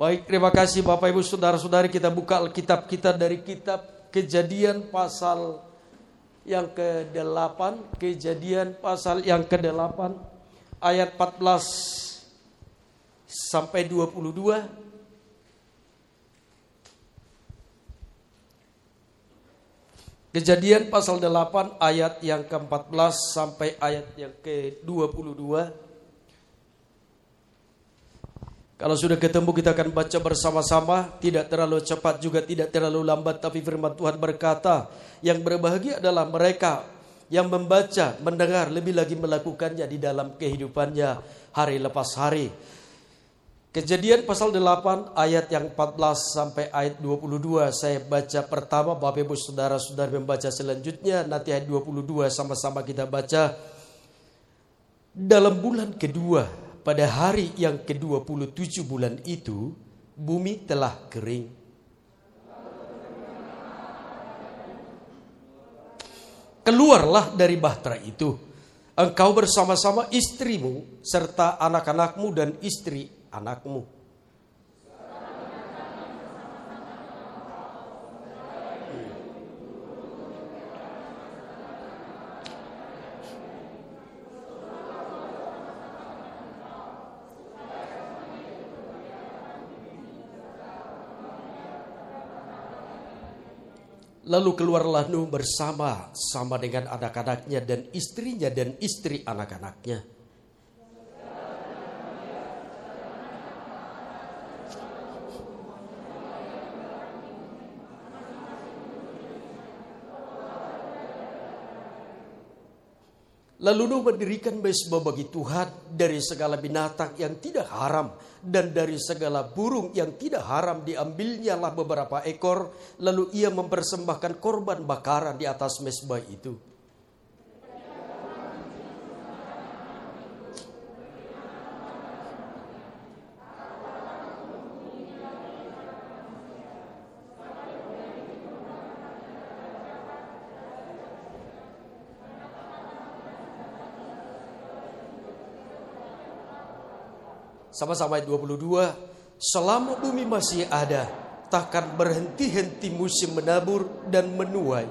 Baik, terima kasih Bapak Ibu Saudara-saudari kita buka Alkitab kita dari kitab Kejadian pasal yang ke-8, Kejadian pasal yang ke-8 ayat 14 sampai 22. Kejadian pasal 8 ayat yang ke-14 sampai ayat yang ke-22. Kalau sudah ketemu kita akan baca bersama-sama, tidak terlalu cepat juga tidak terlalu lambat tapi firman Tuhan berkata, yang berbahagia adalah mereka yang membaca, mendengar, lebih lagi melakukannya di dalam kehidupannya hari lepas hari. Kejadian pasal 8 ayat yang 14 sampai ayat 22 saya baca pertama Bapak Ibu Saudara-saudara membaca selanjutnya. Nanti ayat 22 sama-sama kita baca. Dalam bulan kedua pada hari yang ke-27 bulan itu bumi telah kering Keluarlah dari bahtera itu engkau bersama-sama istrimu serta anak-anakmu dan istri anakmu. Lalu keluarlah Nuh bersama sama dengan anak-anaknya dan istrinya dan istri anak-anaknya. Lalu Nuh mendirikan mesbah bagi Tuhan dari segala binatang yang tidak haram dan dari segala burung yang tidak haram diambilnya lah beberapa ekor lalu ia mempersembahkan korban bakaran di atas mesbah itu. Sama-sama ayat 22. Selama bumi masih ada, takkan berhenti-henti musim menabur dan menuai,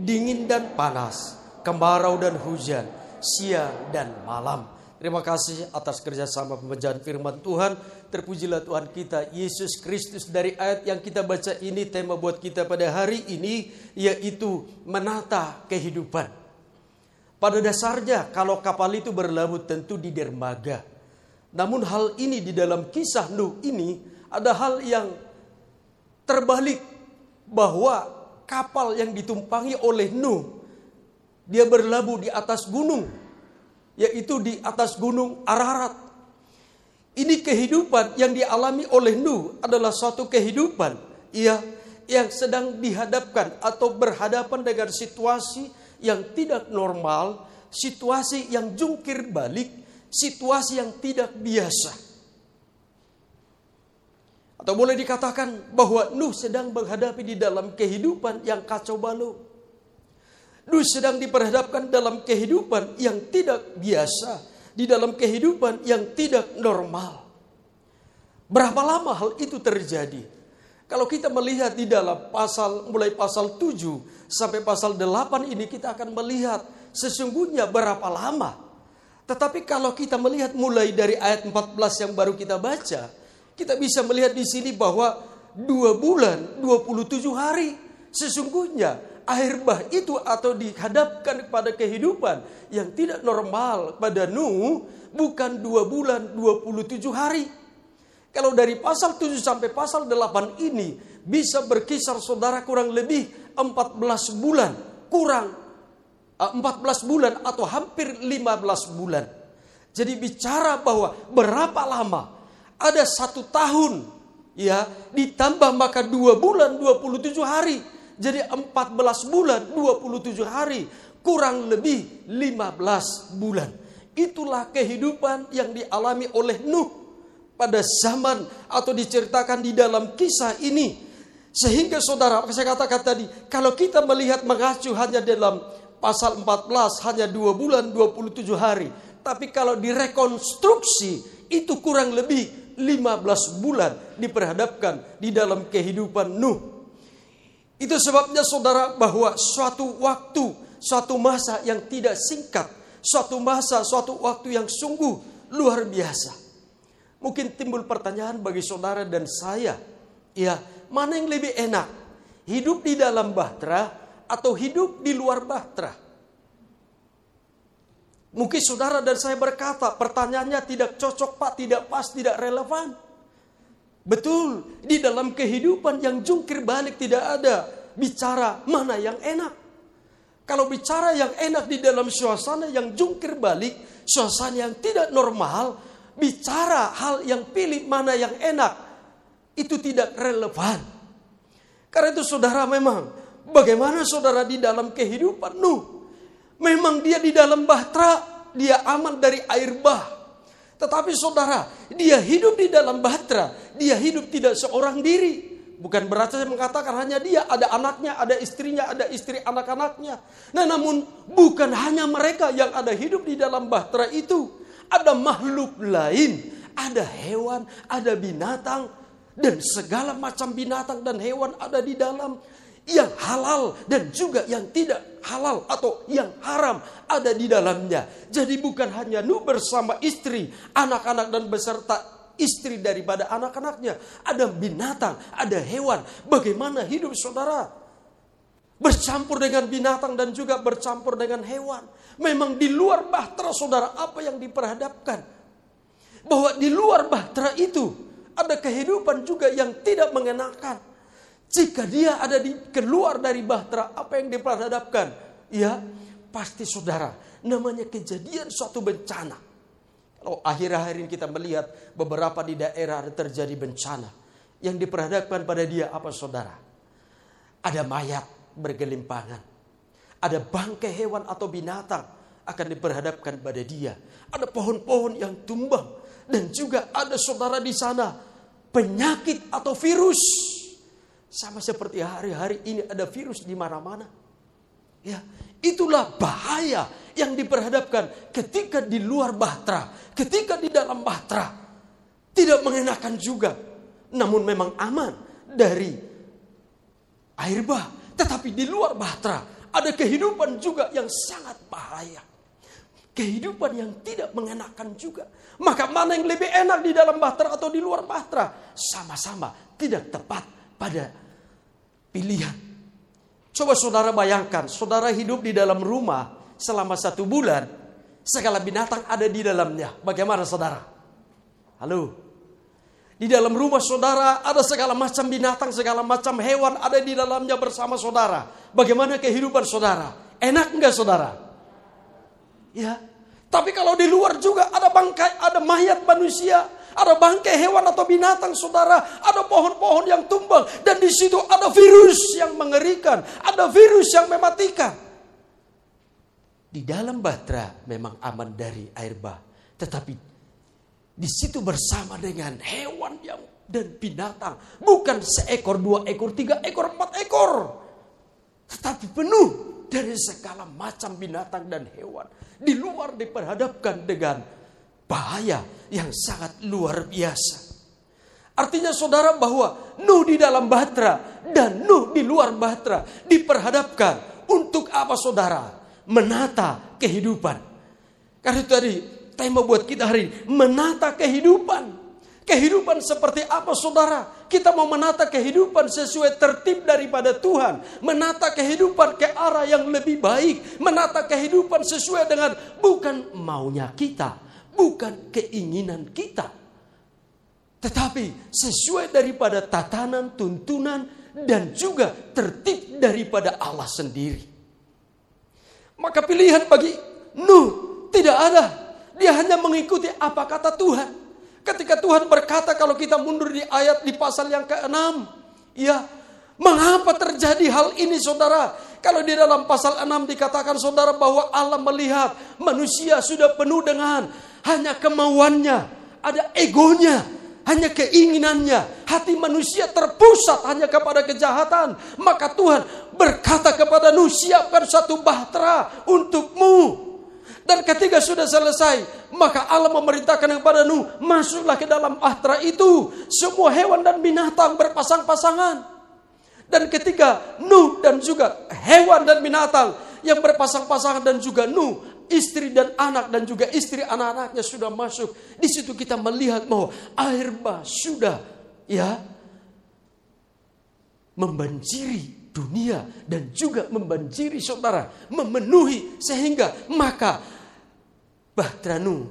dingin dan panas, kemarau dan hujan, siang dan malam. Terima kasih atas kerjasama pembacaan firman Tuhan. Terpujilah Tuhan kita Yesus Kristus dari ayat yang kita baca ini tema buat kita pada hari ini yaitu menata kehidupan. Pada dasarnya kalau kapal itu berlabuh tentu di dermaga. Namun hal ini di dalam kisah Nuh ini ada hal yang terbalik bahwa kapal yang ditumpangi oleh Nuh dia berlabuh di atas gunung yaitu di atas gunung Ararat. Ini kehidupan yang dialami oleh Nuh adalah suatu kehidupan ia yang sedang dihadapkan atau berhadapan dengan situasi yang tidak normal, situasi yang jungkir balik, situasi yang tidak biasa. Atau boleh dikatakan bahwa Nuh sedang menghadapi di dalam kehidupan yang kacau balau. Nuh sedang diperhadapkan dalam kehidupan yang tidak biasa, di dalam kehidupan yang tidak normal. Berapa lama hal itu terjadi? Kalau kita melihat di dalam pasal mulai pasal 7 sampai pasal 8 ini kita akan melihat sesungguhnya berapa lama tetapi kalau kita melihat mulai dari ayat 14 yang baru kita baca, kita bisa melihat di sini bahwa dua bulan 27 hari sesungguhnya air bah itu atau dihadapkan kepada kehidupan yang tidak normal pada Nuh bukan dua bulan 27 hari. Kalau dari pasal 7 sampai pasal 8 ini bisa berkisar saudara kurang lebih 14 bulan kurang 14 bulan atau hampir 15 bulan. Jadi bicara bahwa berapa lama? Ada satu tahun ya ditambah maka dua bulan 27 hari. Jadi 14 bulan 27 hari kurang lebih 15 bulan. Itulah kehidupan yang dialami oleh Nuh pada zaman atau diceritakan di dalam kisah ini. Sehingga saudara, saya katakan tadi, kalau kita melihat mengacu hanya dalam pasal 14 hanya 2 bulan 27 hari. Tapi kalau direkonstruksi itu kurang lebih 15 bulan diperhadapkan di dalam kehidupan Nuh. Itu sebabnya saudara bahwa suatu waktu, suatu masa yang tidak singkat, suatu masa, suatu waktu yang sungguh luar biasa. Mungkin timbul pertanyaan bagi saudara dan saya, ya mana yang lebih enak? Hidup di dalam bahtera atau hidup di luar bahtera? Mungkin saudara dan saya berkata, pertanyaannya tidak cocok pak, tidak pas, tidak relevan. Betul, di dalam kehidupan yang jungkir balik tidak ada bicara mana yang enak. Kalau bicara yang enak di dalam suasana yang jungkir balik, suasana yang tidak normal, bicara hal yang pilih mana yang enak, itu tidak relevan. Karena itu saudara memang, bagaimana saudara di dalam kehidupan Nuh? Memang dia di dalam bahtera, dia aman dari air bah. Tetapi saudara, dia hidup di dalam bahtera, dia hidup tidak seorang diri. Bukan berarti saya mengatakan hanya dia, ada anaknya, ada istrinya, ada istri anak-anaknya. Nah namun bukan hanya mereka yang ada hidup di dalam bahtera itu. Ada makhluk lain, ada hewan, ada binatang, dan segala macam binatang dan hewan ada di dalam yang halal dan juga yang tidak halal atau yang haram ada di dalamnya. Jadi bukan hanya Nuh bersama istri, anak-anak dan beserta istri daripada anak-anaknya. Ada binatang, ada hewan. Bagaimana hidup saudara? Bercampur dengan binatang dan juga bercampur dengan hewan. Memang di luar bahtera saudara apa yang diperhadapkan? Bahwa di luar bahtera itu ada kehidupan juga yang tidak mengenakan jika dia ada di keluar dari bahtera, apa yang diperhadapkan? Ya, pasti saudara, namanya kejadian suatu bencana. Kalau akhir-akhir ini kita melihat beberapa di daerah terjadi bencana. Yang diperhadapkan pada dia apa saudara? Ada mayat bergelimpangan. Ada bangkai hewan atau binatang akan diperhadapkan pada dia. Ada pohon-pohon yang tumbang. Dan juga ada saudara di sana penyakit atau virus sama seperti hari-hari ini ada virus di mana-mana. Ya, itulah bahaya yang diperhadapkan ketika di luar bahtera, ketika di dalam bahtera. Tidak mengenakan juga, namun memang aman dari air bah. Tetapi di luar bahtera ada kehidupan juga yang sangat bahaya. Kehidupan yang tidak mengenakan juga. Maka mana yang lebih enak di dalam bahtera atau di luar bahtera? Sama-sama tidak tepat pada pilihan. Coba saudara bayangkan, saudara hidup di dalam rumah selama satu bulan, segala binatang ada di dalamnya. Bagaimana saudara? Halo? Di dalam rumah saudara ada segala macam binatang, segala macam hewan ada di dalamnya bersama saudara. Bagaimana kehidupan saudara? Enak enggak saudara? Ya. Tapi kalau di luar juga ada bangkai, ada mayat manusia, ada bangkai hewan atau binatang saudara, ada pohon-pohon yang tumbang. Dan di situ ada virus yang mengerikan, ada virus yang mematikan. Di dalam batra memang aman dari air bah, tetapi di situ bersama dengan hewan yang dan binatang, bukan seekor, dua ekor, tiga ekor, empat ekor, tetapi penuh dari segala macam binatang dan hewan. Di luar diperhadapkan dengan bahaya yang sangat luar biasa. Artinya saudara bahwa Nuh di dalam bahtera dan Nuh di luar bahtera diperhadapkan untuk apa saudara? Menata kehidupan. Karena itu tadi tema buat kita hari ini, menata kehidupan. Kehidupan seperti apa saudara? Kita mau menata kehidupan sesuai tertib daripada Tuhan. Menata kehidupan ke arah yang lebih baik. Menata kehidupan sesuai dengan bukan maunya kita bukan keinginan kita. Tetapi sesuai daripada tatanan, tuntunan, dan juga tertib daripada Allah sendiri. Maka pilihan bagi Nuh tidak ada. Dia hanya mengikuti apa kata Tuhan. Ketika Tuhan berkata kalau kita mundur di ayat di pasal yang ke-6. Ya, mengapa terjadi hal ini saudara? Kalau di dalam pasal 6 dikatakan saudara bahwa Allah melihat manusia sudah penuh dengan hanya kemauannya, ada egonya, hanya keinginannya. Hati manusia terpusat hanya kepada kejahatan. Maka Tuhan berkata kepada Nuh, siapkan satu bahtera untukmu. Dan ketika sudah selesai, maka Allah memerintahkan kepada Nuh, masuklah ke dalam bahtera itu. Semua hewan dan binatang berpasang-pasangan. Dan ketika Nuh dan juga hewan dan binatang yang berpasang-pasangan dan juga Nuh, istri dan anak dan juga istri anak-anaknya sudah masuk. Di situ kita melihat bahwa air bah sudah ya membanjiri dunia dan juga membanjiri saudara, memenuhi sehingga maka Bahtranu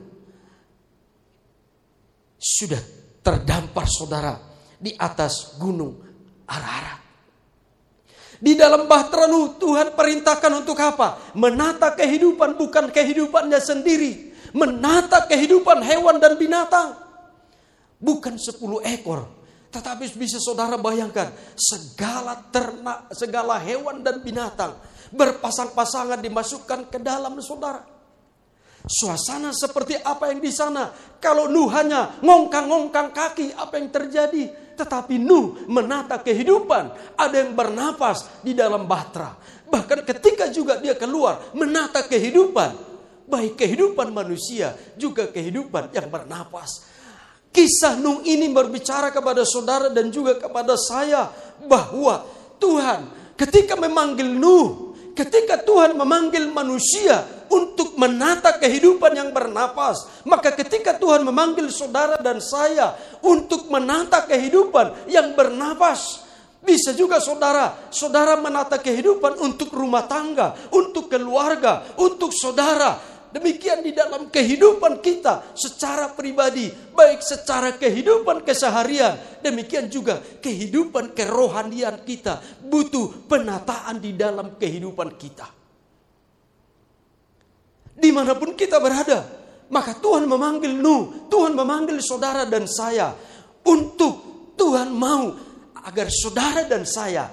sudah terdampar saudara di atas gunung Ararat. Di dalam Bahtranu Tuhan perintahkan untuk apa? Menata kehidupan bukan kehidupannya sendiri. Menata kehidupan hewan dan binatang. Bukan sepuluh ekor, tetapi bisa saudara bayangkan, segala ternak, segala hewan dan binatang berpasang-pasangan dimasukkan ke dalam saudara. Suasana seperti apa yang di sana? Kalau Nuh hanya ngongkang-ngongkang kaki, apa yang terjadi? Tetapi Nuh menata kehidupan. Ada yang bernapas di dalam bahtera. Bahkan ketika juga dia keluar menata kehidupan. Baik kehidupan manusia juga kehidupan yang bernapas. Kisah Nuh ini berbicara kepada saudara dan juga kepada saya bahwa Tuhan ketika memanggil Nuh, ketika Tuhan memanggil manusia untuk menata kehidupan yang bernapas, maka ketika Tuhan memanggil saudara dan saya untuk menata kehidupan yang bernapas, bisa juga saudara, saudara menata kehidupan untuk rumah tangga, untuk keluarga, untuk saudara, Demikian di dalam kehidupan kita secara pribadi, baik secara kehidupan keseharian, demikian juga kehidupan kerohanian kita butuh penataan di dalam kehidupan kita. Di mana pun kita berada, maka Tuhan memanggil Nuh, Tuhan memanggil saudara dan saya untuk Tuhan mau agar saudara dan saya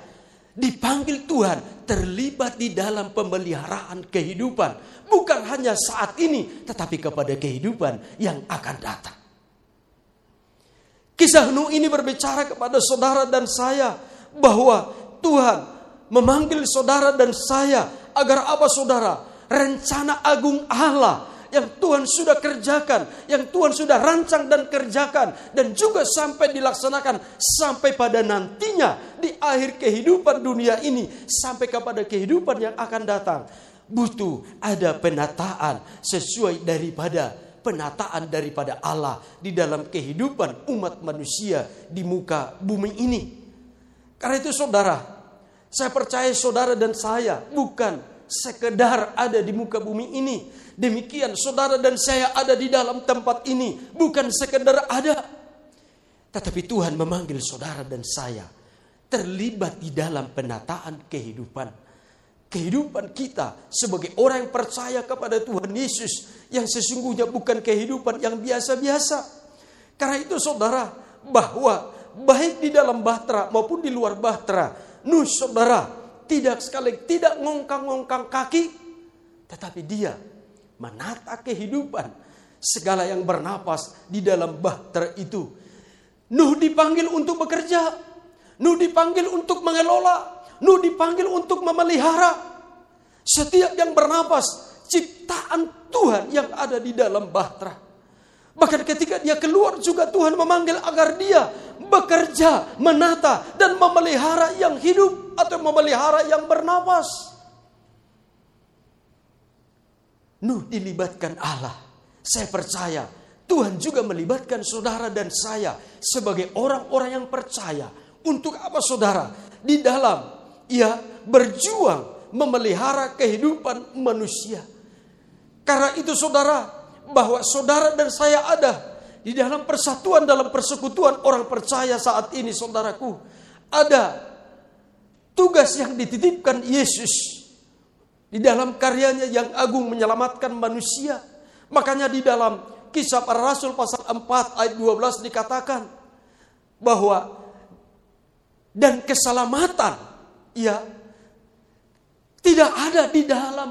dipanggil Tuhan terlibat di dalam pemeliharaan kehidupan Bukan hanya saat ini, tetapi kepada kehidupan yang akan datang. Kisah Nuh ini berbicara kepada saudara dan saya bahwa Tuhan memanggil saudara dan saya agar apa saudara? Rencana agung Allah yang Tuhan sudah kerjakan, yang Tuhan sudah rancang dan kerjakan dan juga sampai dilaksanakan sampai pada nantinya di akhir kehidupan dunia ini sampai kepada kehidupan yang akan datang butuh ada penataan sesuai daripada penataan daripada Allah di dalam kehidupan umat manusia di muka bumi ini. Karena itu saudara, saya percaya saudara dan saya bukan sekedar ada di muka bumi ini. Demikian saudara dan saya ada di dalam tempat ini bukan sekedar ada. Tetapi Tuhan memanggil saudara dan saya terlibat di dalam penataan kehidupan kehidupan kita sebagai orang yang percaya kepada Tuhan Yesus yang sesungguhnya bukan kehidupan yang biasa-biasa. Karena itu saudara, bahwa baik di dalam bahtera maupun di luar bahtera, Nuh saudara tidak sekali tidak ngongkang-ngongkang kaki, tetapi dia menata kehidupan segala yang bernapas di dalam bahtera itu. Nuh dipanggil untuk bekerja, Nuh dipanggil untuk mengelola, Nuh dipanggil untuk memelihara setiap yang bernapas ciptaan Tuhan yang ada di dalam bahtera. Bahkan ketika dia keluar juga Tuhan memanggil agar dia bekerja, menata dan memelihara yang hidup atau memelihara yang bernapas. Nuh dilibatkan Allah. Saya percaya Tuhan juga melibatkan saudara dan saya sebagai orang-orang yang percaya. Untuk apa saudara? Di dalam ia berjuang memelihara kehidupan manusia. Karena itu saudara, bahwa saudara dan saya ada di dalam persatuan dalam persekutuan orang percaya saat ini saudaraku. Ada tugas yang dititipkan Yesus di dalam karyanya yang agung menyelamatkan manusia. Makanya di dalam kisah para rasul pasal 4 ayat 12 dikatakan bahwa dan keselamatan ya tidak ada di dalam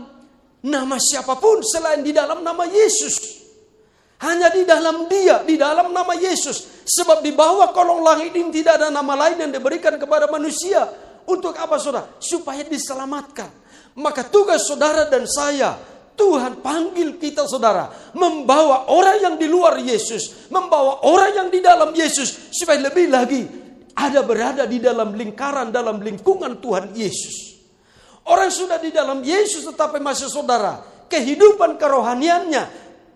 nama siapa pun selain di dalam nama Yesus. Hanya di dalam dia, di dalam nama Yesus. Sebab di bawah kolong langit ini tidak ada nama lain yang diberikan kepada manusia. Untuk apa saudara? Supaya diselamatkan. Maka tugas saudara dan saya Tuhan panggil kita saudara, membawa orang yang di luar Yesus, membawa orang yang di dalam Yesus, supaya lebih lagi ada berada di dalam lingkaran, dalam lingkungan Tuhan Yesus. Orang sudah di dalam Yesus tetapi masih saudara, kehidupan kerohaniannya,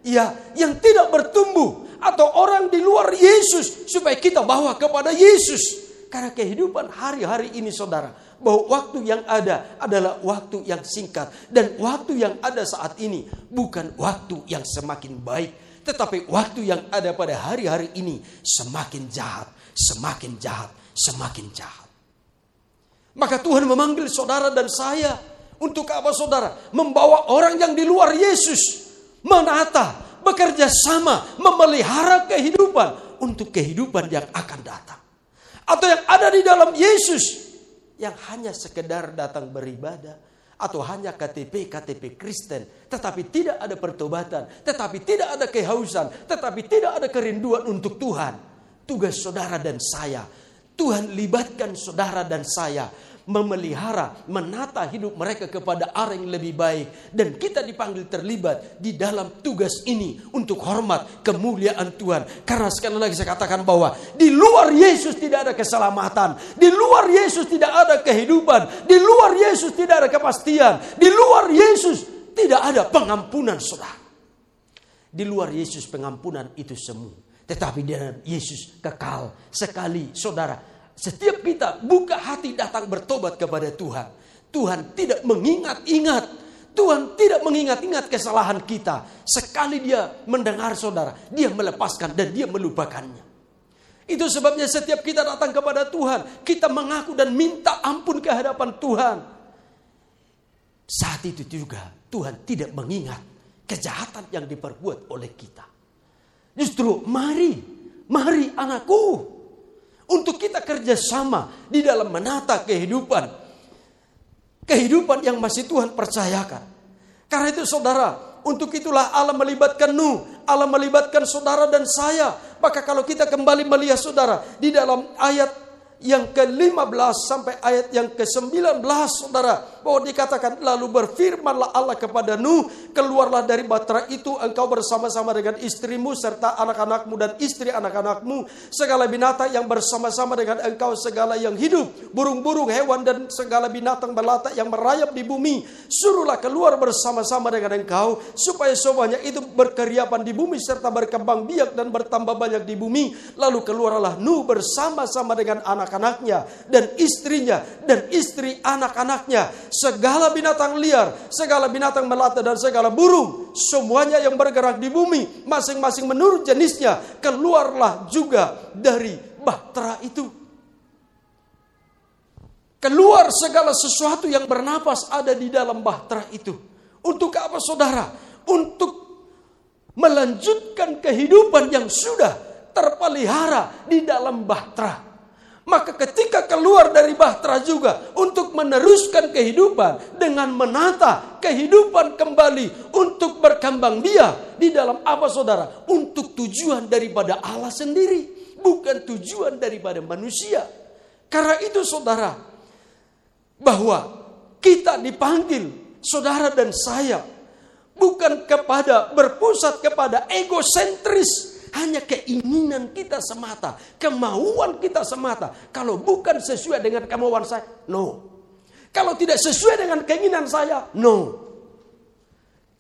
ya yang tidak bertumbuh, atau orang di luar Yesus, supaya kita bawa kepada Yesus. Karena kehidupan hari-hari ini saudara, bahwa waktu yang ada adalah waktu yang singkat. Dan waktu yang ada saat ini bukan waktu yang semakin baik. Tetapi waktu yang ada pada hari-hari ini semakin jahat semakin jahat semakin jahat. Maka Tuhan memanggil saudara dan saya untuk apa saudara? Membawa orang yang di luar Yesus menata bekerja sama memelihara kehidupan untuk kehidupan yang akan datang. Atau yang ada di dalam Yesus yang hanya sekedar datang beribadah atau hanya KTP KTP Kristen tetapi tidak ada pertobatan, tetapi tidak ada kehausan, tetapi tidak ada kerinduan untuk Tuhan. Tugas saudara dan saya, Tuhan libatkan saudara dan saya memelihara, menata hidup mereka kepada arah yang lebih baik. Dan kita dipanggil terlibat di dalam tugas ini untuk hormat kemuliaan Tuhan. Karena sekali lagi saya katakan bahwa di luar Yesus tidak ada keselamatan. Di luar Yesus tidak ada kehidupan. Di luar Yesus tidak ada kepastian. Di luar Yesus tidak ada pengampunan saudara. Di luar Yesus pengampunan itu semua. Tetapi di dalam Yesus kekal sekali saudara setiap kita buka hati datang bertobat kepada Tuhan. Tuhan tidak mengingat-ingat. Tuhan tidak mengingat-ingat kesalahan kita. Sekali dia mendengar saudara, dia melepaskan dan dia melupakannya. Itu sebabnya setiap kita datang kepada Tuhan, kita mengaku dan minta ampun ke hadapan Tuhan. Saat itu juga Tuhan tidak mengingat kejahatan yang diperbuat oleh kita. Justru mari, mari anakku, untuk kita kerjasama di dalam menata kehidupan. Kehidupan yang masih Tuhan percayakan. Karena itu saudara, untuk itulah Allah melibatkan Nuh, Allah melibatkan saudara dan saya. Maka kalau kita kembali melihat saudara di dalam ayat yang ke-15 sampai ayat yang ke-19 saudara. Bahwa dikatakan lalu berfirmanlah Allah kepada Nuh keluarlah dari batra itu engkau bersama-sama dengan istrimu serta anak-anakmu dan istri anak-anakmu. Segala binatang yang bersama-sama dengan engkau segala yang hidup burung-burung hewan dan segala binatang melata yang merayap di bumi suruhlah keluar bersama-sama dengan engkau supaya semuanya itu berkeriapan di bumi serta berkembang biak dan bertambah banyak di bumi lalu keluarlah Nuh bersama-sama dengan anak anak-anaknya dan istrinya dan istri anak-anaknya, segala binatang liar, segala binatang melata dan segala burung, semuanya yang bergerak di bumi, masing-masing menurut jenisnya, keluarlah juga dari bahtera itu. Keluar segala sesuatu yang bernapas ada di dalam bahtera itu. Untuk apa saudara? Untuk melanjutkan kehidupan yang sudah terpelihara di dalam bahtera. Maka ketika keluar dari bahtera juga untuk meneruskan kehidupan dengan menata kehidupan kembali untuk berkembang biak di dalam apa saudara? Untuk tujuan daripada Allah sendiri, bukan tujuan daripada manusia. Karena itu saudara, bahwa kita dipanggil saudara dan saya bukan kepada berpusat kepada egosentris hanya keinginan kita semata, kemauan kita semata. Kalau bukan sesuai dengan kemauan saya, no. Kalau tidak sesuai dengan keinginan saya, no.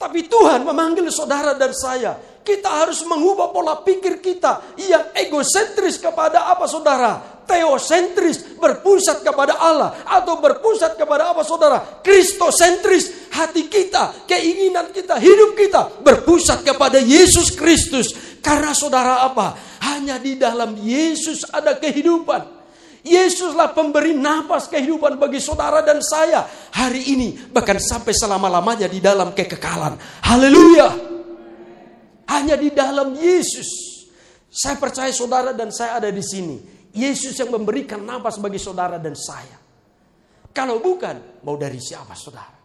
Tapi Tuhan memanggil saudara dan saya. Kita harus mengubah pola pikir kita yang egosentris kepada apa saudara? Teosentris berpusat kepada Allah atau berpusat kepada apa saudara? Kristosentris hati kita, keinginan kita, hidup kita berpusat kepada Yesus Kristus karena saudara apa? Hanya di dalam Yesus ada kehidupan. Yesuslah pemberi nafas kehidupan bagi saudara dan saya hari ini bahkan sampai selama-lamanya di dalam kekekalan. Haleluya. Hanya di dalam Yesus. Saya percaya saudara dan saya ada di sini. Yesus yang memberikan nafas bagi saudara dan saya. Kalau bukan, mau dari siapa saudara?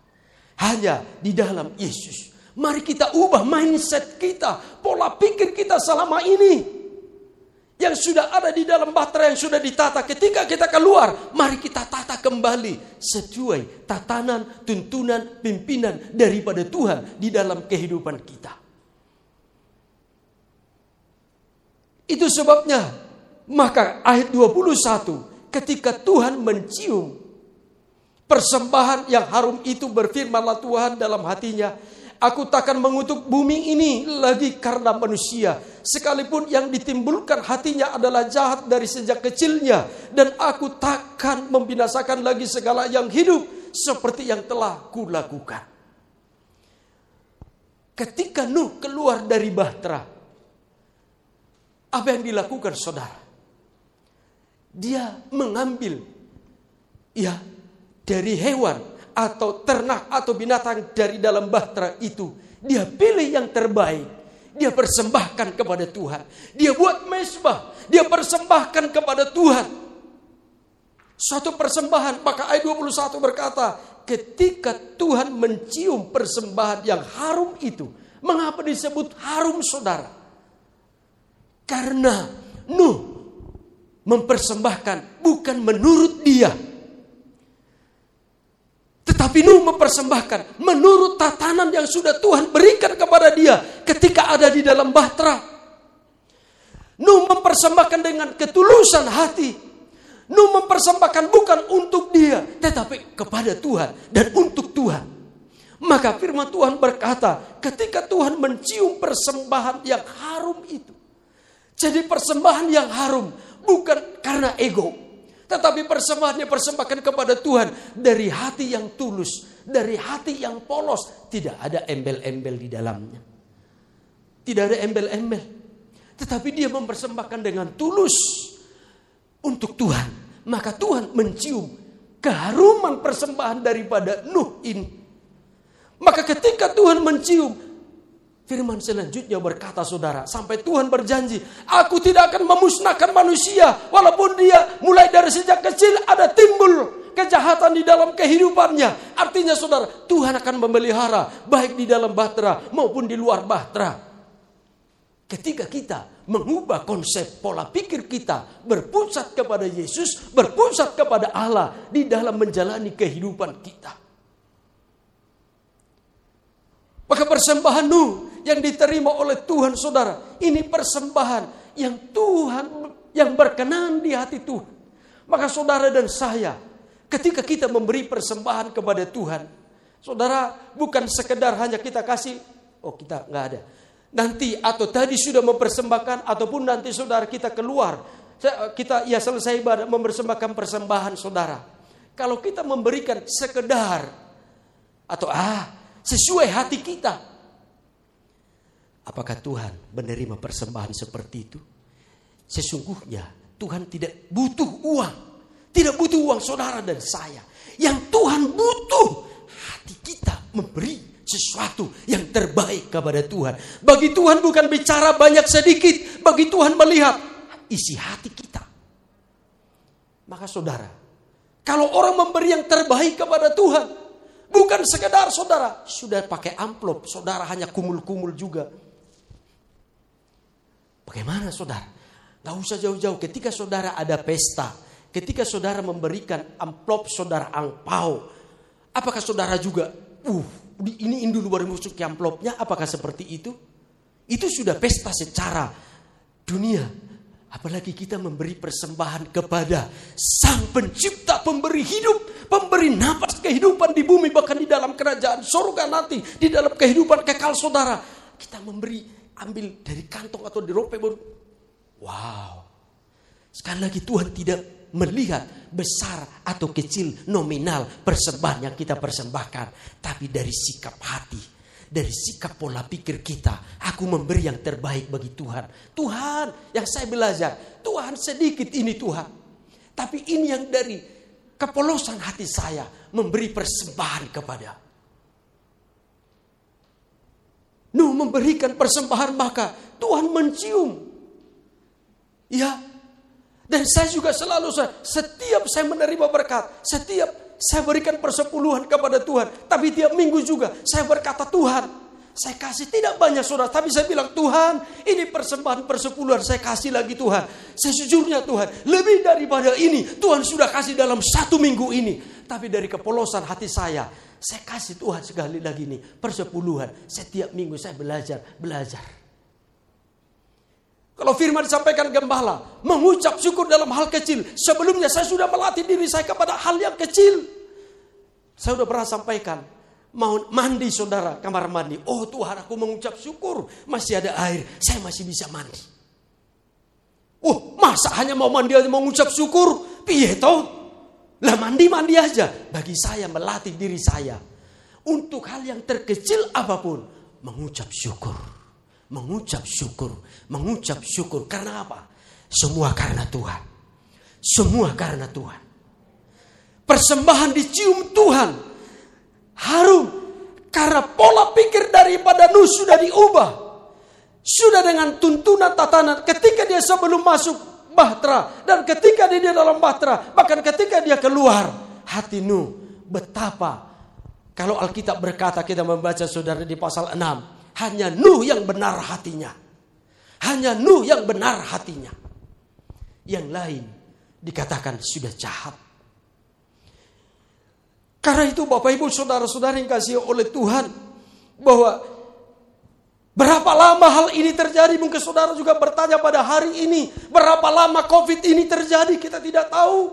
Hanya di dalam Yesus. Mari kita ubah mindset kita, pola pikir kita selama ini. Yang sudah ada di dalam bahtera yang sudah ditata. Ketika kita keluar, mari kita tata kembali sesuai tatanan, tuntunan, pimpinan daripada Tuhan di dalam kehidupan kita. Itu sebabnya, maka ayat 21, ketika Tuhan mencium persembahan yang harum itu berfirmanlah Tuhan dalam hatinya, Aku takkan mengutuk bumi ini lagi karena manusia. Sekalipun yang ditimbulkan hatinya adalah jahat dari sejak kecilnya. Dan aku takkan membinasakan lagi segala yang hidup seperti yang telah kulakukan. Ketika Nuh keluar dari bahtera. Apa yang dilakukan saudara? Dia mengambil ya dari hewan atau ternak atau binatang dari dalam bahtera itu. Dia pilih yang terbaik. Dia persembahkan kepada Tuhan. Dia buat mesbah. Dia persembahkan kepada Tuhan. Suatu persembahan. Maka ayat 21 berkata. Ketika Tuhan mencium persembahan yang harum itu. Mengapa disebut harum saudara? Karena Nuh mempersembahkan bukan menurut dia tetapi Nuh mempersembahkan menurut tatanan yang sudah Tuhan berikan kepada dia ketika ada di dalam bahtera. Nuh mempersembahkan dengan ketulusan hati. Nuh mempersembahkan bukan untuk dia, tetapi kepada Tuhan dan untuk Tuhan. Maka firman Tuhan berkata, ketika Tuhan mencium persembahan yang harum itu. Jadi persembahan yang harum bukan karena ego, tetapi persembahannya persembahkan kepada Tuhan dari hati yang tulus, dari hati yang polos, tidak ada embel-embel di dalamnya. Tidak ada embel-embel. Tetapi dia mempersembahkan dengan tulus untuk Tuhan. Maka Tuhan mencium keharuman persembahan daripada Nuh ini. Maka ketika Tuhan mencium Firman selanjutnya berkata saudara, sampai Tuhan berjanji, aku tidak akan memusnahkan manusia, walaupun dia mulai dari sejak kecil ada timbul kejahatan di dalam kehidupannya. Artinya saudara, Tuhan akan memelihara, baik di dalam bahtera maupun di luar bahtera. Ketika kita mengubah konsep pola pikir kita, berpusat kepada Yesus, berpusat kepada Allah di dalam menjalani kehidupan kita. Maka persembahan Nuh yang diterima oleh Tuhan saudara. Ini persembahan yang Tuhan yang berkenan di hati Tuhan. Maka saudara dan saya ketika kita memberi persembahan kepada Tuhan. Saudara bukan sekedar hanya kita kasih. Oh kita nggak ada. Nanti atau tadi sudah mempersembahkan ataupun nanti saudara kita keluar. Kita ya selesai mempersembahkan persembahan saudara. Kalau kita memberikan sekedar atau ah sesuai hati kita Apakah Tuhan menerima persembahan seperti itu? Sesungguhnya Tuhan tidak butuh uang. Tidak butuh uang saudara dan saya. Yang Tuhan butuh hati kita memberi sesuatu yang terbaik kepada Tuhan. Bagi Tuhan bukan bicara banyak sedikit. Bagi Tuhan melihat isi hati kita. Maka saudara, kalau orang memberi yang terbaik kepada Tuhan, bukan sekedar saudara, sudah pakai amplop, saudara hanya kumul-kumul juga Bagaimana saudara? Gak usah jauh-jauh. Ketika saudara ada pesta, ketika saudara memberikan amplop saudara angpau, apakah saudara juga, uh, ini induk baru masuk ke amplopnya, apakah seperti itu? Itu sudah pesta secara dunia. Apalagi kita memberi persembahan kepada Sang Pencipta, pemberi hidup, pemberi nafas kehidupan di bumi, bahkan di dalam kerajaan surga nanti, di dalam kehidupan kekal saudara. Kita memberi ambil dari kantong atau di ropek baru. Wow. Sekali lagi Tuhan tidak melihat besar atau kecil nominal persembahan yang kita persembahkan. Tapi dari sikap hati, dari sikap pola pikir kita. Aku memberi yang terbaik bagi Tuhan. Tuhan yang saya belajar, Tuhan sedikit ini Tuhan. Tapi ini yang dari kepolosan hati saya memberi persembahan kepada Nuh memberikan persembahan maka Tuhan mencium. Ya. Dan saya juga selalu setiap saya menerima berkat, setiap saya berikan persepuluhan kepada Tuhan, tapi tiap minggu juga saya berkata Tuhan, Saya kasih tidak banyak saudara, tapi saya bilang Tuhan, ini persembahan persepuluhan saya kasih lagi Tuhan. Sejujurnya Tuhan, lebih daripada ini Tuhan sudah kasih dalam satu minggu ini. Tapi dari kepolosan hati saya, saya kasih Tuhan sekali lagi nih persepuluhan. Setiap minggu saya belajar, belajar. Kalau firman disampaikan gembala, mengucap syukur dalam hal kecil. Sebelumnya saya sudah melatih diri saya kepada hal yang kecil. Saya sudah pernah sampaikan, mau mandi saudara kamar mandi. Oh Tuhan aku mengucap syukur masih ada air. Saya masih bisa mandi. Oh masa hanya mau mandi aja mengucap syukur? Piye toh? Lah mandi-mandi aja. Bagi saya melatih diri saya. Untuk hal yang terkecil apa pun. Mengucap syukur. Mengucap syukur. Mengucap syukur. Karena apa? Semua karena Tuhan. Semua karena Tuhan. Persembahan dicium Tuhan harum karena pola pikir daripada Nuh sudah diubah. Sudah dengan tuntunan tatanan ketika dia sebelum masuk bahtera dan ketika dia dalam bahtera bahkan ketika dia keluar hati Nuh betapa kalau Alkitab berkata kita membaca saudara di pasal 6 hanya Nuh yang benar hatinya. Hanya Nuh yang benar hatinya. Yang lain dikatakan sudah jahat. Karena itu Bapak Ibu Saudara-saudara yang kasih oleh Tuhan bahwa berapa lama hal ini terjadi mungkin saudara juga bertanya pada hari ini berapa lama Covid ini terjadi kita tidak tahu.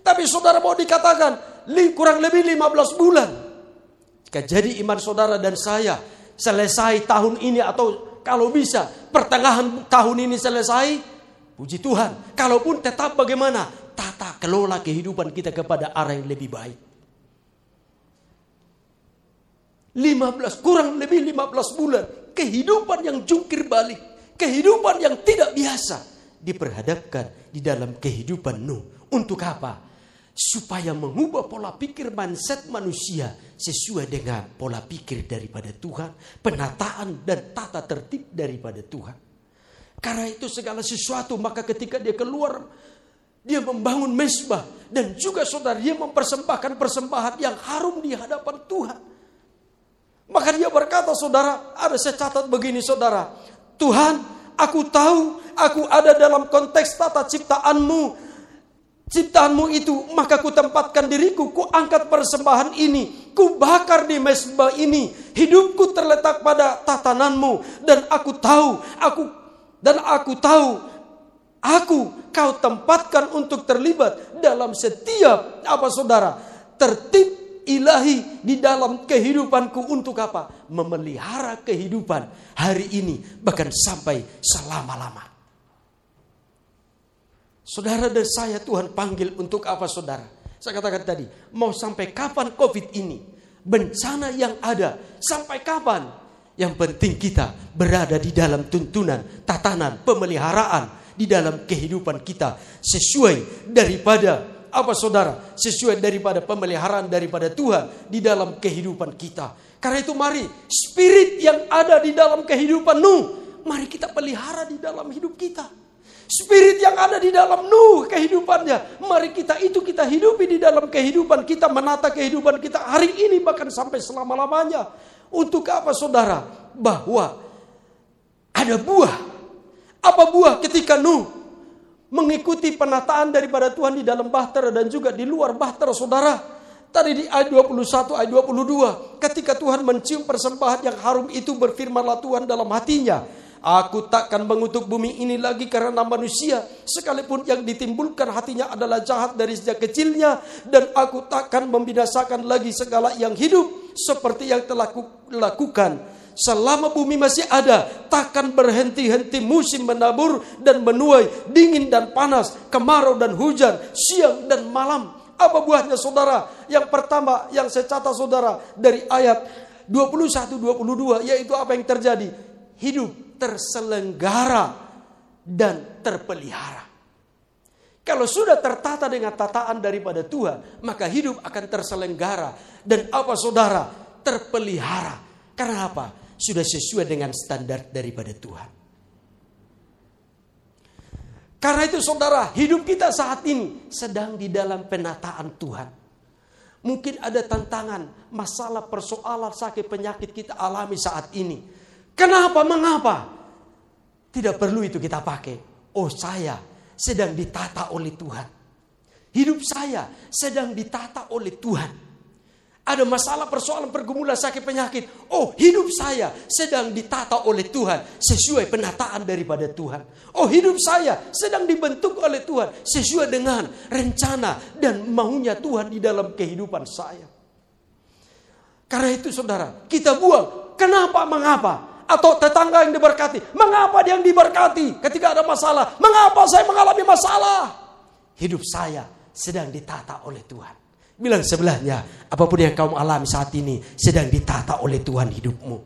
Tapi saudara mau dikatakan kurang lebih 15 bulan. Jadi iman saudara dan saya selesai tahun ini atau kalau bisa pertengahan tahun ini selesai, puji Tuhan. Kalaupun tetap bagaimana tata kelola kehidupan kita kepada arah yang lebih baik. 15 kurang lebih 15 bulan kehidupan yang jungkir balik, kehidupan yang tidak biasa diperhadapkan di dalam kehidupan Nuh. Untuk apa? Supaya mengubah pola pikir mindset manusia sesuai dengan pola pikir daripada Tuhan, penataan dan tata tertib daripada Tuhan. Karena itu segala sesuatu maka ketika dia keluar dia membangun mesbah dan juga saudara dia mempersembahkan persembahan yang harum di hadapan Tuhan. Maka dia berkata, saudara, ada saya catat begini saudara. Tuhan, aku tahu aku ada dalam konteks tata ciptaanmu. Ciptaanmu itu, maka ku tempatkan diriku, ku angkat persembahan ini, ku bakar di mesbah ini. Hidupku terletak pada tatananmu. Dan aku tahu, aku dan aku tahu, aku kau tempatkan untuk terlibat dalam setiap apa saudara tertib ilahi di dalam kehidupanku untuk apa? Memelihara kehidupan hari ini bahkan sampai selama-lama. Saudara dan saya Tuhan panggil untuk apa saudara? Saya katakan tadi, mau sampai kapan COVID ini? Bencana yang ada, sampai kapan? Yang penting kita berada di dalam tuntunan, tatanan, pemeliharaan di dalam kehidupan kita sesuai daripada apa saudara? Sesuai daripada pemeliharaan daripada Tuhan di dalam kehidupan kita. Karena itu mari spirit yang ada di dalam kehidupan Nuh, mari kita pelihara di dalam hidup kita. Spirit yang ada di dalam Nuh kehidupannya, mari kita itu kita hidupi di dalam kehidupan kita, menata kehidupan kita hari ini bahkan sampai selama-lamanya. Untuk apa saudara? Bahwa ada buah. Apa buah ketika Nuh mengikuti penataan daripada Tuhan di dalam bahtera dan juga di luar bahtera saudara. Tadi di ayat 21, ayat 22. Ketika Tuhan mencium persembahan yang harum itu berfirmanlah Tuhan dalam hatinya. Aku takkan mengutuk bumi ini lagi karena manusia. Sekalipun yang ditimbulkan hatinya adalah jahat dari sejak kecilnya. Dan aku takkan membinasakan lagi segala yang hidup. Seperti yang telah lakukan Selama bumi masih ada, takkan berhenti-henti musim menabur dan menuai, dingin dan panas, kemarau dan hujan, siang dan malam. Apa buahnya saudara? Yang pertama yang saya catat saudara dari ayat 21-22 yaitu apa yang terjadi? Hidup terselenggara dan terpelihara. Kalau sudah tertata dengan tataan daripada Tuhan, maka hidup akan terselenggara dan apa saudara? Terpelihara. Karena apa? sudah sesuai dengan standar daripada Tuhan. Karena itu saudara, hidup kita saat ini sedang di dalam penataan Tuhan. Mungkin ada tantangan, masalah, persoalan, sakit, penyakit kita alami saat ini. Kenapa? Mengapa? Tidak perlu itu kita pakai. Oh saya sedang ditata oleh Tuhan. Hidup saya sedang ditata oleh Tuhan. Ada masalah persoalan pergumulan sakit penyakit. Oh hidup saya sedang ditata oleh Tuhan. Sesuai penataan daripada Tuhan. Oh hidup saya sedang dibentuk oleh Tuhan. Sesuai dengan rencana dan maunya Tuhan di dalam kehidupan saya. Karena itu saudara, kita buang. Kenapa, mengapa? Atau tetangga yang diberkati. Mengapa dia yang diberkati ketika ada masalah? Mengapa saya mengalami masalah? Hidup saya sedang ditata oleh Tuhan. Bilang sebelahnya, apa pun yang kamu alami saat ini sedang ditata oleh Tuhan hidupmu.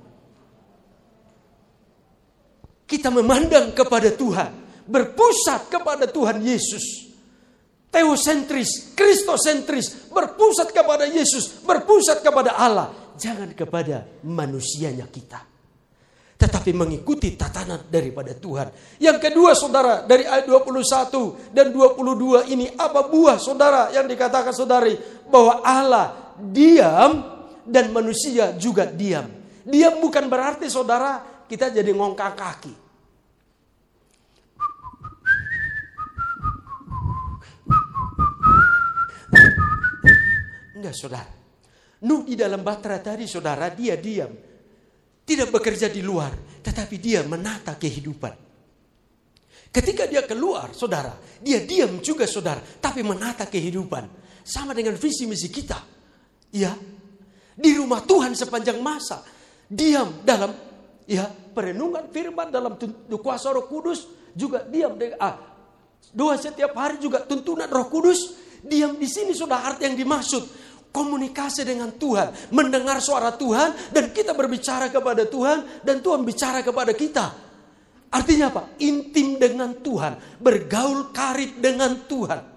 Kita memandang kepada Tuhan, berpusat kepada Tuhan Yesus. Teosentris, kristosentris, berpusat kepada Yesus, berpusat kepada Allah, jangan kepada manusianya kita tetapi mengikuti tatanan daripada Tuhan. Yang kedua saudara, dari ayat 21 dan 22 ini apa buah saudara yang dikatakan saudari bahwa Allah diam dan manusia juga diam. Diam bukan berarti saudara kita jadi ngongkang kaki. Enggak saudara. Nuh di dalam batra tadi saudara dia diam. Tidak bekerja di luar, tetapi dia menata kehidupan. Ketika dia keluar, saudara, dia diam juga, saudara, tapi menata kehidupan. Sama dengan visi misi kita. Ya, di rumah Tuhan sepanjang masa. Diam dalam ya perenungan firman dalam kuasa Roh Kudus juga diam dengan ah, doa setiap hari juga tuntunan Roh Kudus diam di sini sudah arti yang dimaksud komunikasi dengan Tuhan, mendengar suara Tuhan dan kita berbicara kepada Tuhan dan Tuhan bicara kepada kita. Artinya apa? Intim dengan Tuhan, bergaul karib dengan Tuhan.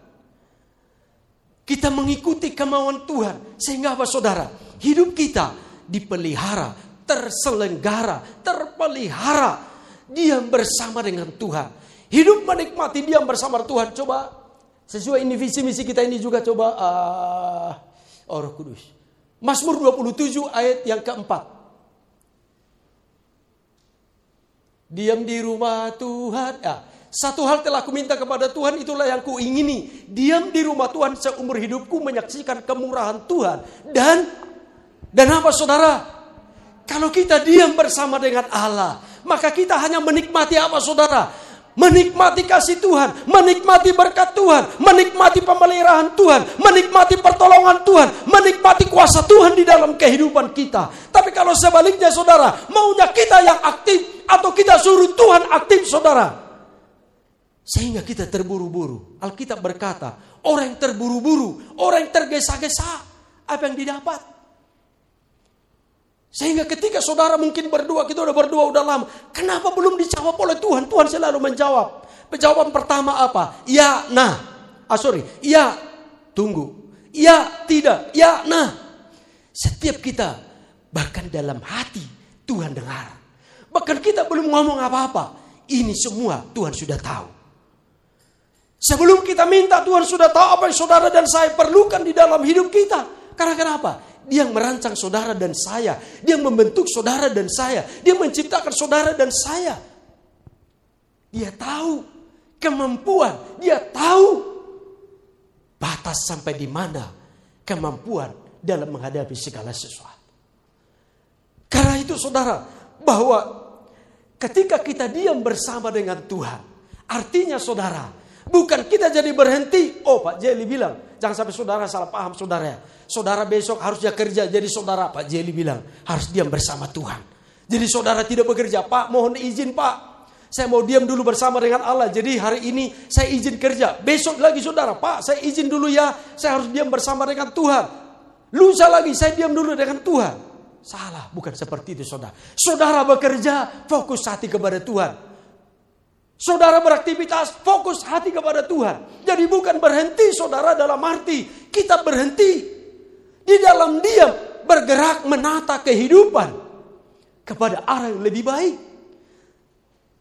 Kita mengikuti kemauan Tuhan sehingga apa saudara? Hidup kita dipelihara, terselenggara, terpelihara diam bersama dengan Tuhan. Hidup menikmati diam bersama Tuhan. Coba sesuai ini visi misi kita ini juga coba uh, oh Roh Kudus. Mazmur 27 ayat yang keempat. Diam di rumah Tuhan. Ya, satu hal telah aku minta kepada Tuhan itulah yang ku ingini. Diam di rumah Tuhan seumur hidupku menyaksikan kemurahan Tuhan. Dan dan apa saudara? Kalau kita diam bersama dengan Allah, maka kita hanya menikmati apa saudara? menikmati kasih Tuhan, menikmati berkat Tuhan, menikmati pemeliharaan Tuhan, menikmati pertolongan Tuhan, menikmati kuasa Tuhan di dalam kehidupan kita. Tapi kalau sebaliknya saudara, maunya kita yang aktif atau kita suruh Tuhan aktif saudara. Sehingga kita terburu-buru. Alkitab berkata, orang yang terburu-buru, orang yang tergesa-gesa, apa yang didapat? Sehingga ketika saudara mungkin berdua, kita udah berdua udah lama. Kenapa belum dijawab oleh Tuhan? Tuhan selalu menjawab. Jawaban pertama apa? Ya, nah. Ah sorry, ya, tunggu. Ya, tidak. Ya, nah. Setiap kita, bahkan dalam hati, Tuhan dengar. Bahkan kita belum ngomong apa-apa. Ini semua Tuhan sudah tahu. Sebelum kita minta, Tuhan sudah tahu apa yang saudara dan saya perlukan di dalam hidup kita. Karena kenapa? Dia yang merancang saudara dan saya. Dia yang membentuk saudara dan saya. Dia menciptakan saudara dan saya. Dia tahu kemampuan. Dia tahu batas sampai di mana kemampuan dalam menghadapi segala sesuatu. Karena itu saudara, bahwa ketika kita diam bersama dengan Tuhan, artinya saudara, bukan kita jadi berhenti. Oh Pak Jeli bilang, jangan sampai saudara salah paham saudara Saudara besok harusnya kerja. Jadi saudara Pak Jeli bilang harus diam bersama Tuhan. Jadi saudara tidak bekerja. Pak mohon izin Pak. Saya mau diam dulu bersama dengan Allah. Jadi hari ini saya izin kerja. Besok lagi saudara. Pak saya izin dulu ya. Saya harus diam bersama dengan Tuhan. Lusa lagi saya diam dulu dengan Tuhan. Salah, bukan seperti itu saudara. Saudara bekerja, fokus hati kepada Tuhan. Saudara beraktivitas, fokus hati kepada Tuhan. Jadi bukan berhenti saudara dalam arti kita berhenti di dalam diam bergerak menata kehidupan kepada arah yang lebih baik.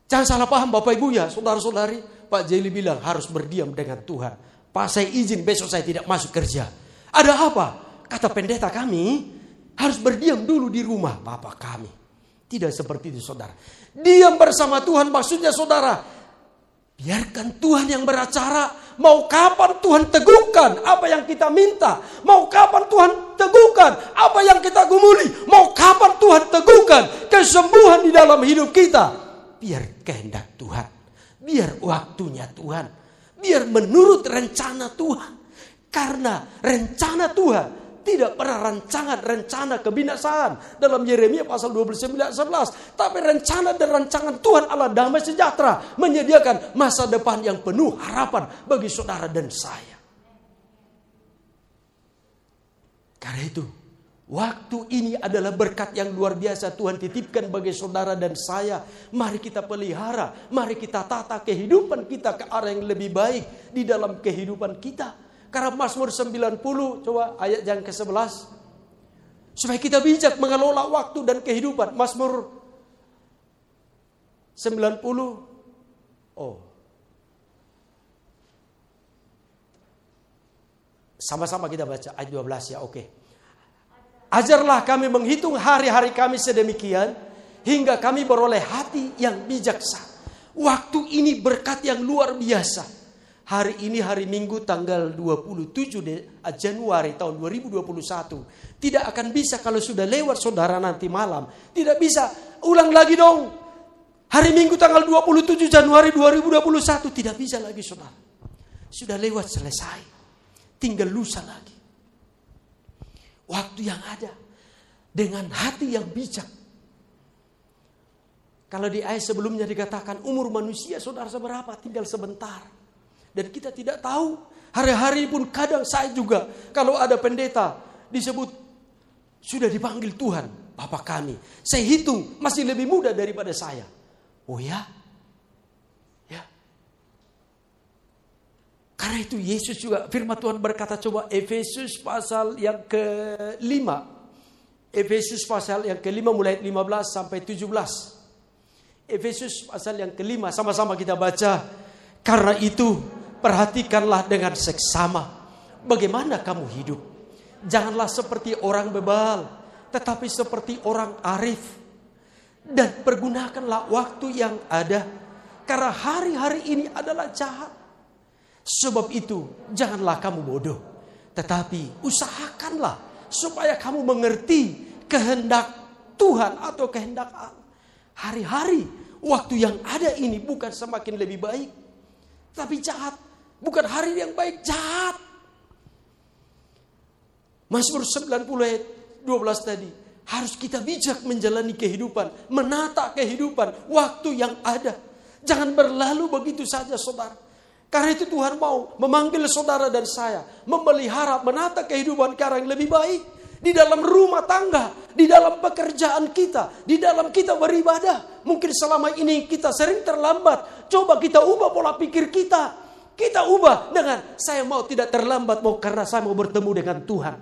Jangan salah paham Bapak Ibu ya, saudara-saudari. Pak Jeli bilang harus berdiam dengan Tuhan. Pak saya izin besok saya tidak masuk kerja. Ada apa? kata pendeta kami, harus berdiam dulu di rumah Bapak kami. Tidak seperti itu saudara. Diam bersama Tuhan maksudnya saudara. Biarkan Tuhan yang beracara. Mau kapan Tuhan teguhkan apa yang kita minta. Mau kapan Tuhan teguhkan apa yang kita gumuli. Mau kapan Tuhan teguhkan kesembuhan di dalam hidup kita. Biar kehendak Tuhan. Biar waktunya Tuhan. Biar menurut rencana Tuhan. Karena rencana Tuhan tidak pernah rancangan rencana kebinasaan. Dalam Yeremia pasal 29 11 tapi rencana dan rancangan Tuhan Allah damai sejahtera menyediakan masa depan yang penuh harapan bagi saudara dan saya. Karena itu waktu ini adalah berkat yang luar biasa Tuhan titipkan bagi saudara dan saya. Mari kita pelihara mari kita tata kehidupan kita ke arah yang lebih baik di dalam kehidupan kita karena Mazmur 90, coba ayat yang ke-11. Supaya kita bijak mengelola waktu dan kehidupan. Mazmur 90. Oh. Sama-sama kita baca ayat 12 ya, oke. Ajarlah kami menghitung hari-hari kami sedemikian hingga kami beroleh hati yang bijaksana. Waktu ini berkat yang luar biasa. Hari ini hari Minggu tanggal 27 ah, Januari tahun 2021. Tidak akan bisa kalau sudah lewat saudara nanti malam. Tidak bisa. Ulang lagi dong. Hari Minggu tanggal 27 Januari 2021. Tidak bisa lagi saudara. Sudah lewat selesai. Tinggal lusa lagi. Waktu yang ada. Dengan hati yang bijak. Kalau di ayat sebelumnya dikatakan umur manusia saudara seberapa? Tinggal sebentar. Dan kita tidak tahu. Hari-hari pun kadang saya juga. Kalau ada pendeta disebut sudah dipanggil Tuhan. Bapak kami. Saya hitung masih lebih muda daripada saya. Oh ya? Ya. Karena itu Yesus juga firman Tuhan berkata coba Efesus pasal yang kelima. Efesus pasal yang kelima mulai 15 sampai 17. Efesus pasal yang kelima sama-sama kita baca. Karena itu perhatikanlah dengan seksama bagaimana kamu hidup. Janganlah seperti orang bebal, tetapi seperti orang arif. Dan pergunakanlah waktu yang ada, karena hari-hari ini adalah jahat. Sebab itu, janganlah kamu bodoh, tetapi usahakanlah supaya kamu mengerti kehendak Tuhan atau kehendak Allah. Hari-hari waktu yang ada ini bukan semakin lebih baik, tapi jahat. Bukan hari yang baik, jahat. Mazmur 90 ayat 12 tadi. Harus kita bijak menjalani kehidupan. Menata kehidupan. Waktu yang ada. Jangan berlalu begitu saja saudara. Karena itu Tuhan mau memanggil saudara dan saya. Memelihara, menata kehidupan karena yang lebih baik. Di dalam rumah tangga, di dalam pekerjaan kita, di dalam kita beribadah. Mungkin selama ini kita sering terlambat. Coba kita ubah pola pikir kita. Kita ubah dengan saya mau tidak terlambat mau karena saya mau bertemu dengan Tuhan.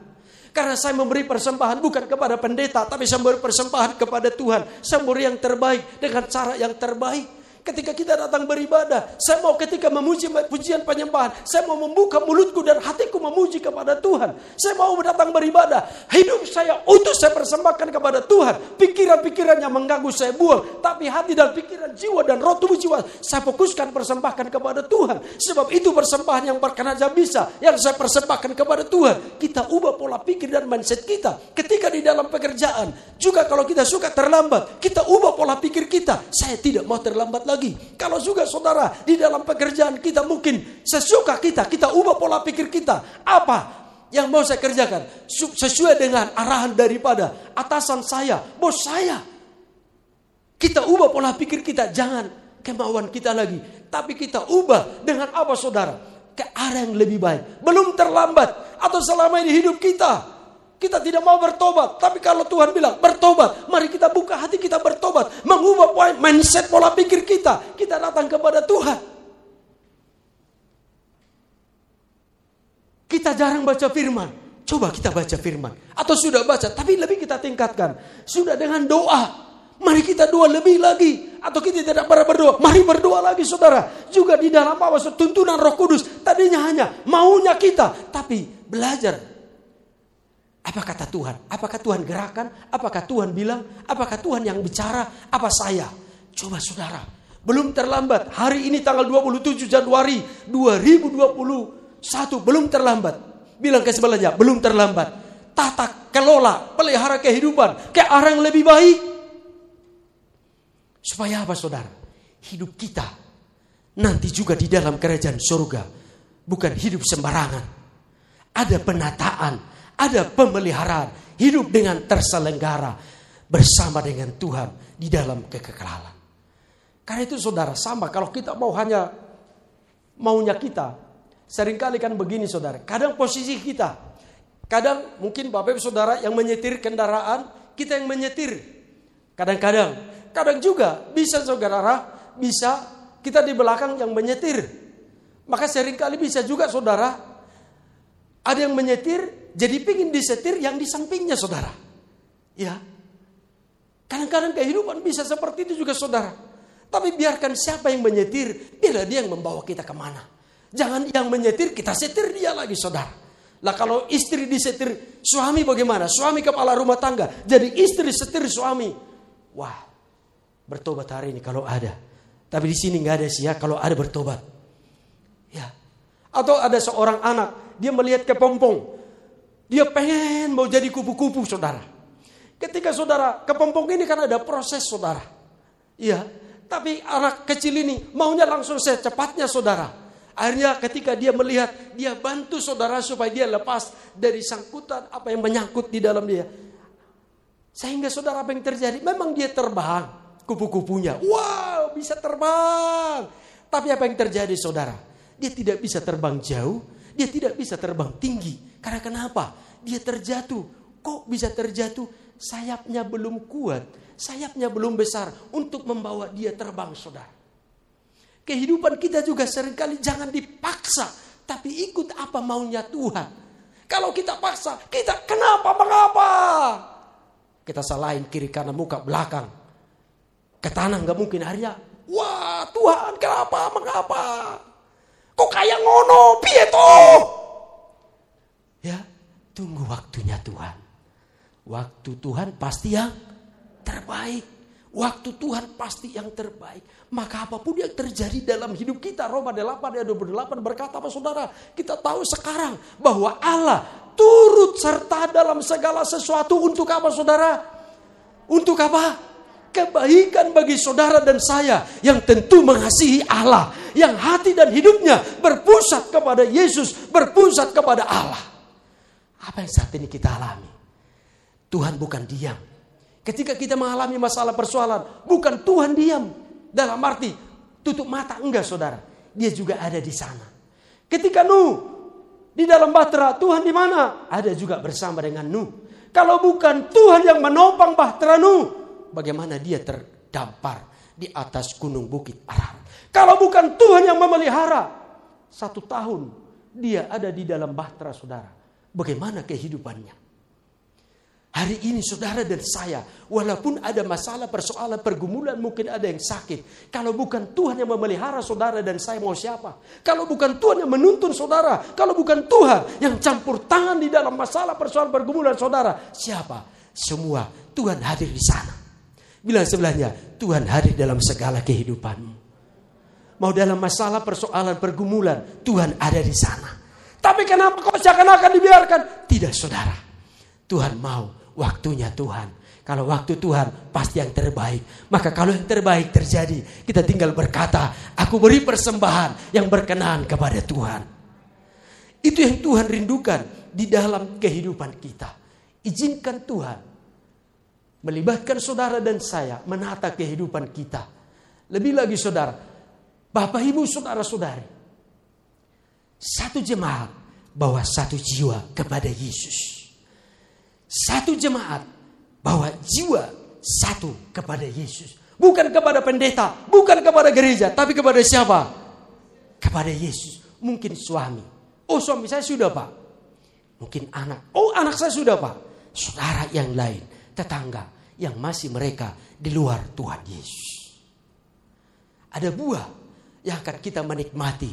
Karena saya memberi persembahan bukan kepada pendeta, tapi saya memberi persembahan kepada Tuhan. Saya yang terbaik dengan cara yang terbaik. Ketika kita datang beribadah, saya mau ketika memuji pujian penyembahan, saya mau membuka mulutku dan hatiku memuji kepada Tuhan. Saya mau datang beribadah, hidup saya utuh saya persembahkan kepada Tuhan. Pikiran-pikiran yang mengganggu saya buang, tapi hati dan pikiran, jiwa dan roh tubuh jiwa saya fokuskan persembahkan kepada Tuhan. Sebab itu persembahan yang berkenan bisa yang saya persembahkan kepada Tuhan. Kita ubah pola pikir dan mindset kita. Ketika di dalam pekerjaan, juga kalau kita suka terlambat, kita ubah pola pikir kita. Saya tidak mau terlambat lagi lagi. Kalau juga saudara di dalam pekerjaan kita mungkin sesuka kita, kita ubah pola pikir kita. Apa yang mau saya kerjakan sesuai dengan arahan daripada atasan saya, bos saya. Kita ubah pola pikir kita, jangan kemauan kita lagi, tapi kita ubah dengan apa saudara? Ke arah yang lebih baik. Belum terlambat atau selama ini hidup kita kita tidak mau bertobat. Tapi kalau Tuhan bilang bertobat, mari kita buka hati kita bertobat. Mengubah poin mindset pola pikir kita. Kita datang kepada Tuhan. Kita jarang baca firman. Coba kita baca firman. Atau sudah baca, tapi lebih kita tingkatkan. Sudah dengan doa. Mari kita doa lebih lagi. Atau kita tidak pernah berdoa. Mari berdoa lagi saudara. Juga di dalam apa? Tuntunan roh kudus. Tadinya hanya maunya kita. Tapi belajar Apa kata Tuhan? Apakah Tuhan gerakan? Apakah Tuhan bilang? Apakah Tuhan yang bicara? Apa saya? Coba saudara, belum terlambat. Hari ini tanggal 27 Januari 2021 belum terlambat. Bilang ke sebelahnya, belum terlambat. Tata kelola, pelihara kehidupan ke arah yang lebih baik. Supaya apa saudara? Hidup kita nanti juga di dalam kerajaan surga. Bukan hidup sembarangan. Ada penataan, ada pemeliharaan. Hidup dengan terselenggara bersama dengan Tuhan di dalam kekekalan. Karena itu saudara sama kalau kita mau hanya maunya kita. Seringkali kan begini saudara. Kadang posisi kita. Kadang mungkin Bapak Ibu Saudara yang menyetir kendaraan. Kita yang menyetir. Kadang-kadang. Kadang juga bisa saudara. Bisa kita di belakang yang menyetir. Maka sering kali bisa juga saudara. Ada yang menyetir. Jadi pingin disetir yang di sampingnya saudara. Ya. Kadang-kadang kehidupan bisa seperti itu juga saudara. Tapi biarkan siapa yang menyetir, biarlah dia yang membawa kita ke mana. Jangan yang menyetir, kita setir dia lagi saudara. Lah kalau istri disetir suami bagaimana? Suami kepala rumah tangga. Jadi istri setir suami. Wah, bertobat hari ini kalau ada. Tapi di sini nggak ada sih ya kalau ada bertobat. Ya. Atau ada seorang anak, dia melihat kepompong. Dia pengen mau jadi kupu-kupu saudara. Ketika saudara, kepompong ini kan ada proses saudara. Iya, tapi anak kecil ini maunya langsung secepatnya saudara. Akhirnya ketika dia melihat, dia bantu saudara supaya dia lepas dari sangkutan apa yang menyangkut di dalam dia. Sehingga saudara apa yang terjadi? Memang dia terbang kupu-kupunya. Wow, bisa terbang. Tapi apa yang terjadi saudara? Dia tidak bisa terbang jauh, dia tidak bisa terbang tinggi. Karena kenapa? Dia terjatuh. Kok bisa terjatuh? Sayapnya belum kuat sayapnya belum besar untuk membawa dia terbang, saudara. Kehidupan kita juga sering kali jangan dipaksa, tapi ikut apa maunya Tuhan. Kalau kita paksa, kita kenapa, mengapa? Kita salahin kiri kanan muka belakang. Ke tanah nggak mungkin akhirnya. Wah Tuhan kenapa, mengapa? Kok kayak ngono, pieto? Ya, tunggu waktunya Tuhan. Waktu Tuhan pasti yang terbaik. Waktu Tuhan pasti yang terbaik. Maka apa pun yang terjadi dalam hidup kita. Roma 8 ayat 28 berkata apa saudara? Kita tahu sekarang bahwa Allah turut serta dalam segala sesuatu untuk apa saudara? Untuk apa? Kebaikan bagi saudara dan saya yang tentu mengasihi Allah. Yang hati dan hidupnya berpusat kepada Yesus, berpusat kepada Allah. Apa yang saat ini kita alami? Tuhan bukan diam, Ketika kita mengalami masalah persoalan, bukan Tuhan diam. Dalam arti tutup mata, enggak saudara. Dia juga ada di sana. Ketika Nuh di dalam bahtera, Tuhan di mana? Ada juga bersama dengan Nuh. Kalau bukan Tuhan yang menopang bahtera Nuh, bagaimana dia terdampar di atas gunung bukit Arar. Kalau bukan Tuhan yang memelihara, satu tahun dia ada di dalam bahtera saudara. Bagaimana kehidupannya? Hari ini saudara dan saya, walaupun ada masalah, persoalan, pergumulan, mungkin ada yang sakit. Kalau bukan Tuhan yang memelihara saudara dan saya mau siapa? Kalau bukan Tuhan yang menuntun saudara, kalau bukan Tuhan yang campur tangan di dalam masalah, persoalan, pergumulan saudara, siapa? Semua Tuhan hadir di sana. Bilang sebelahnya, Tuhan hadir dalam segala kehidupanmu. Mau dalam masalah, persoalan, pergumulan, Tuhan ada di sana. Tapi kenapa kok seakan-akan dibiarkan? Tidak saudara. Tuhan mau waktunya Tuhan. Kalau waktu Tuhan pasti yang terbaik. Maka kalau yang terbaik terjadi, kita tinggal berkata, aku beri persembahan yang berkenan kepada Tuhan. Itu yang Tuhan rindukan di dalam kehidupan kita. Izinkan Tuhan melibatkan saudara dan saya menata kehidupan kita. Lebih lagi saudara, Bapak Ibu saudara-saudari. Satu jemaat bawa satu jiwa kepada Yesus satu jemaat bawa jiwa satu kepada Yesus. Bukan kepada pendeta, bukan kepada gereja, tapi kepada siapa? Kepada Yesus. Mungkin suami. Oh suami saya sudah pak. Mungkin anak. Oh anak saya sudah pak. Saudara yang lain, tetangga yang masih mereka di luar Tuhan Yesus. Ada buah yang akan kita menikmati.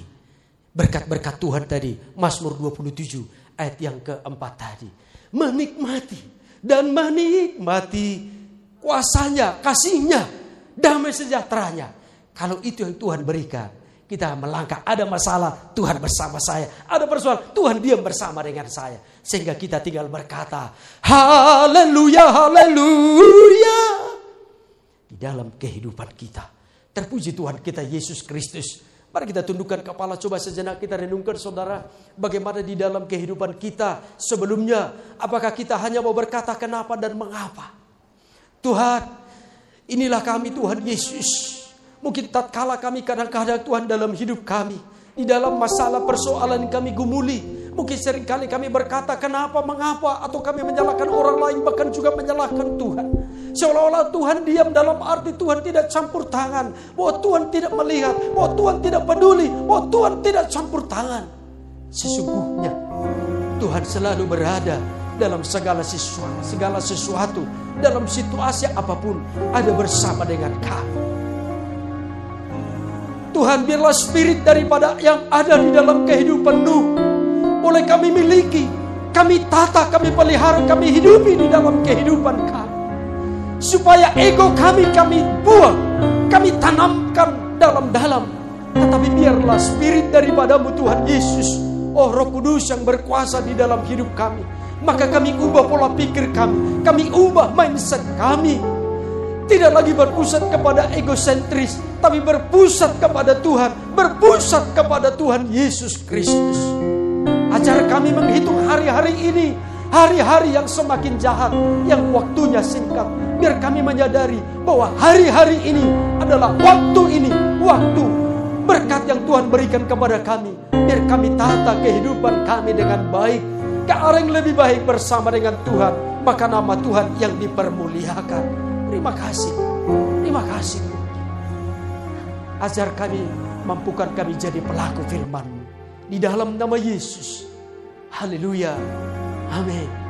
Berkat-berkat Tuhan tadi, Mazmur 27 ayat yang keempat tadi menikmati dan menikmati kuasanya, kasihnya, damai sejahteranya. Kalau itu yang Tuhan berikan, kita melangkah. Ada masalah, Tuhan bersama saya. Ada persoalan, Tuhan diam bersama dengan saya. Sehingga kita tinggal berkata, Haleluya, Haleluya. Di dalam kehidupan kita. Terpuji Tuhan kita Yesus Kristus. Mari kita tundukkan kepala, coba sejenak kita renungkan saudara. Bagaimana di dalam kehidupan kita sebelumnya. Apakah kita hanya mau berkata kenapa dan mengapa. Tuhan, inilah kami Tuhan Yesus. Mungkin tatkala kami kadang-kadang Tuhan dalam hidup kami. Di dalam masalah persoalan kami gumuli. Mungkin sering kali kami berkata kenapa, mengapa. Atau kami menyalahkan orang lain bahkan juga menyalahkan Tuhan. Seolah-olah Tuhan diam dalam arti Tuhan tidak campur tangan. Bahwa Tuhan tidak melihat. Bahwa Tuhan tidak peduli. Bahwa Tuhan tidak campur tangan. Sesungguhnya Tuhan selalu berada dalam segala sesuatu, segala sesuatu, dalam situasi apa pun ada bersama dengan kami. Tuhan biarlah spirit daripada yang ada di dalam kehidupan Nuh boleh kami miliki, kami tata, kami pelihara, kami hidupi di dalam kehidupan kami. Supaya ego kami kami buang, kami tanamkan dalam-dalam. Tetapi biarlah spirit daripadamu Tuhan Yesus, oh Roh Kudus yang berkuasa di dalam hidup kami. Maka kami ubah pola pikir kami, kami ubah mindset kami, tidak lagi berpusat kepada egosentris, tapi berpusat kepada Tuhan, berpusat kepada Tuhan Yesus Kristus. Ajar kami menghitung hari-hari ini, hari-hari yang semakin jahat, yang waktunya singkat. Biar kami menyadari bahwa hari-hari ini adalah waktu ini, waktu berkat yang Tuhan berikan kepada kami. Biar kami tata kehidupan kami dengan baik, ke arah yang lebih baik bersama dengan Tuhan. Maka nama Tuhan yang dipermuliakan. Terima kasih. Terima kasih. Ajar kami, mampukan kami jadi pelaku firman Di dalam nama Yesus. Haleluya. Amin.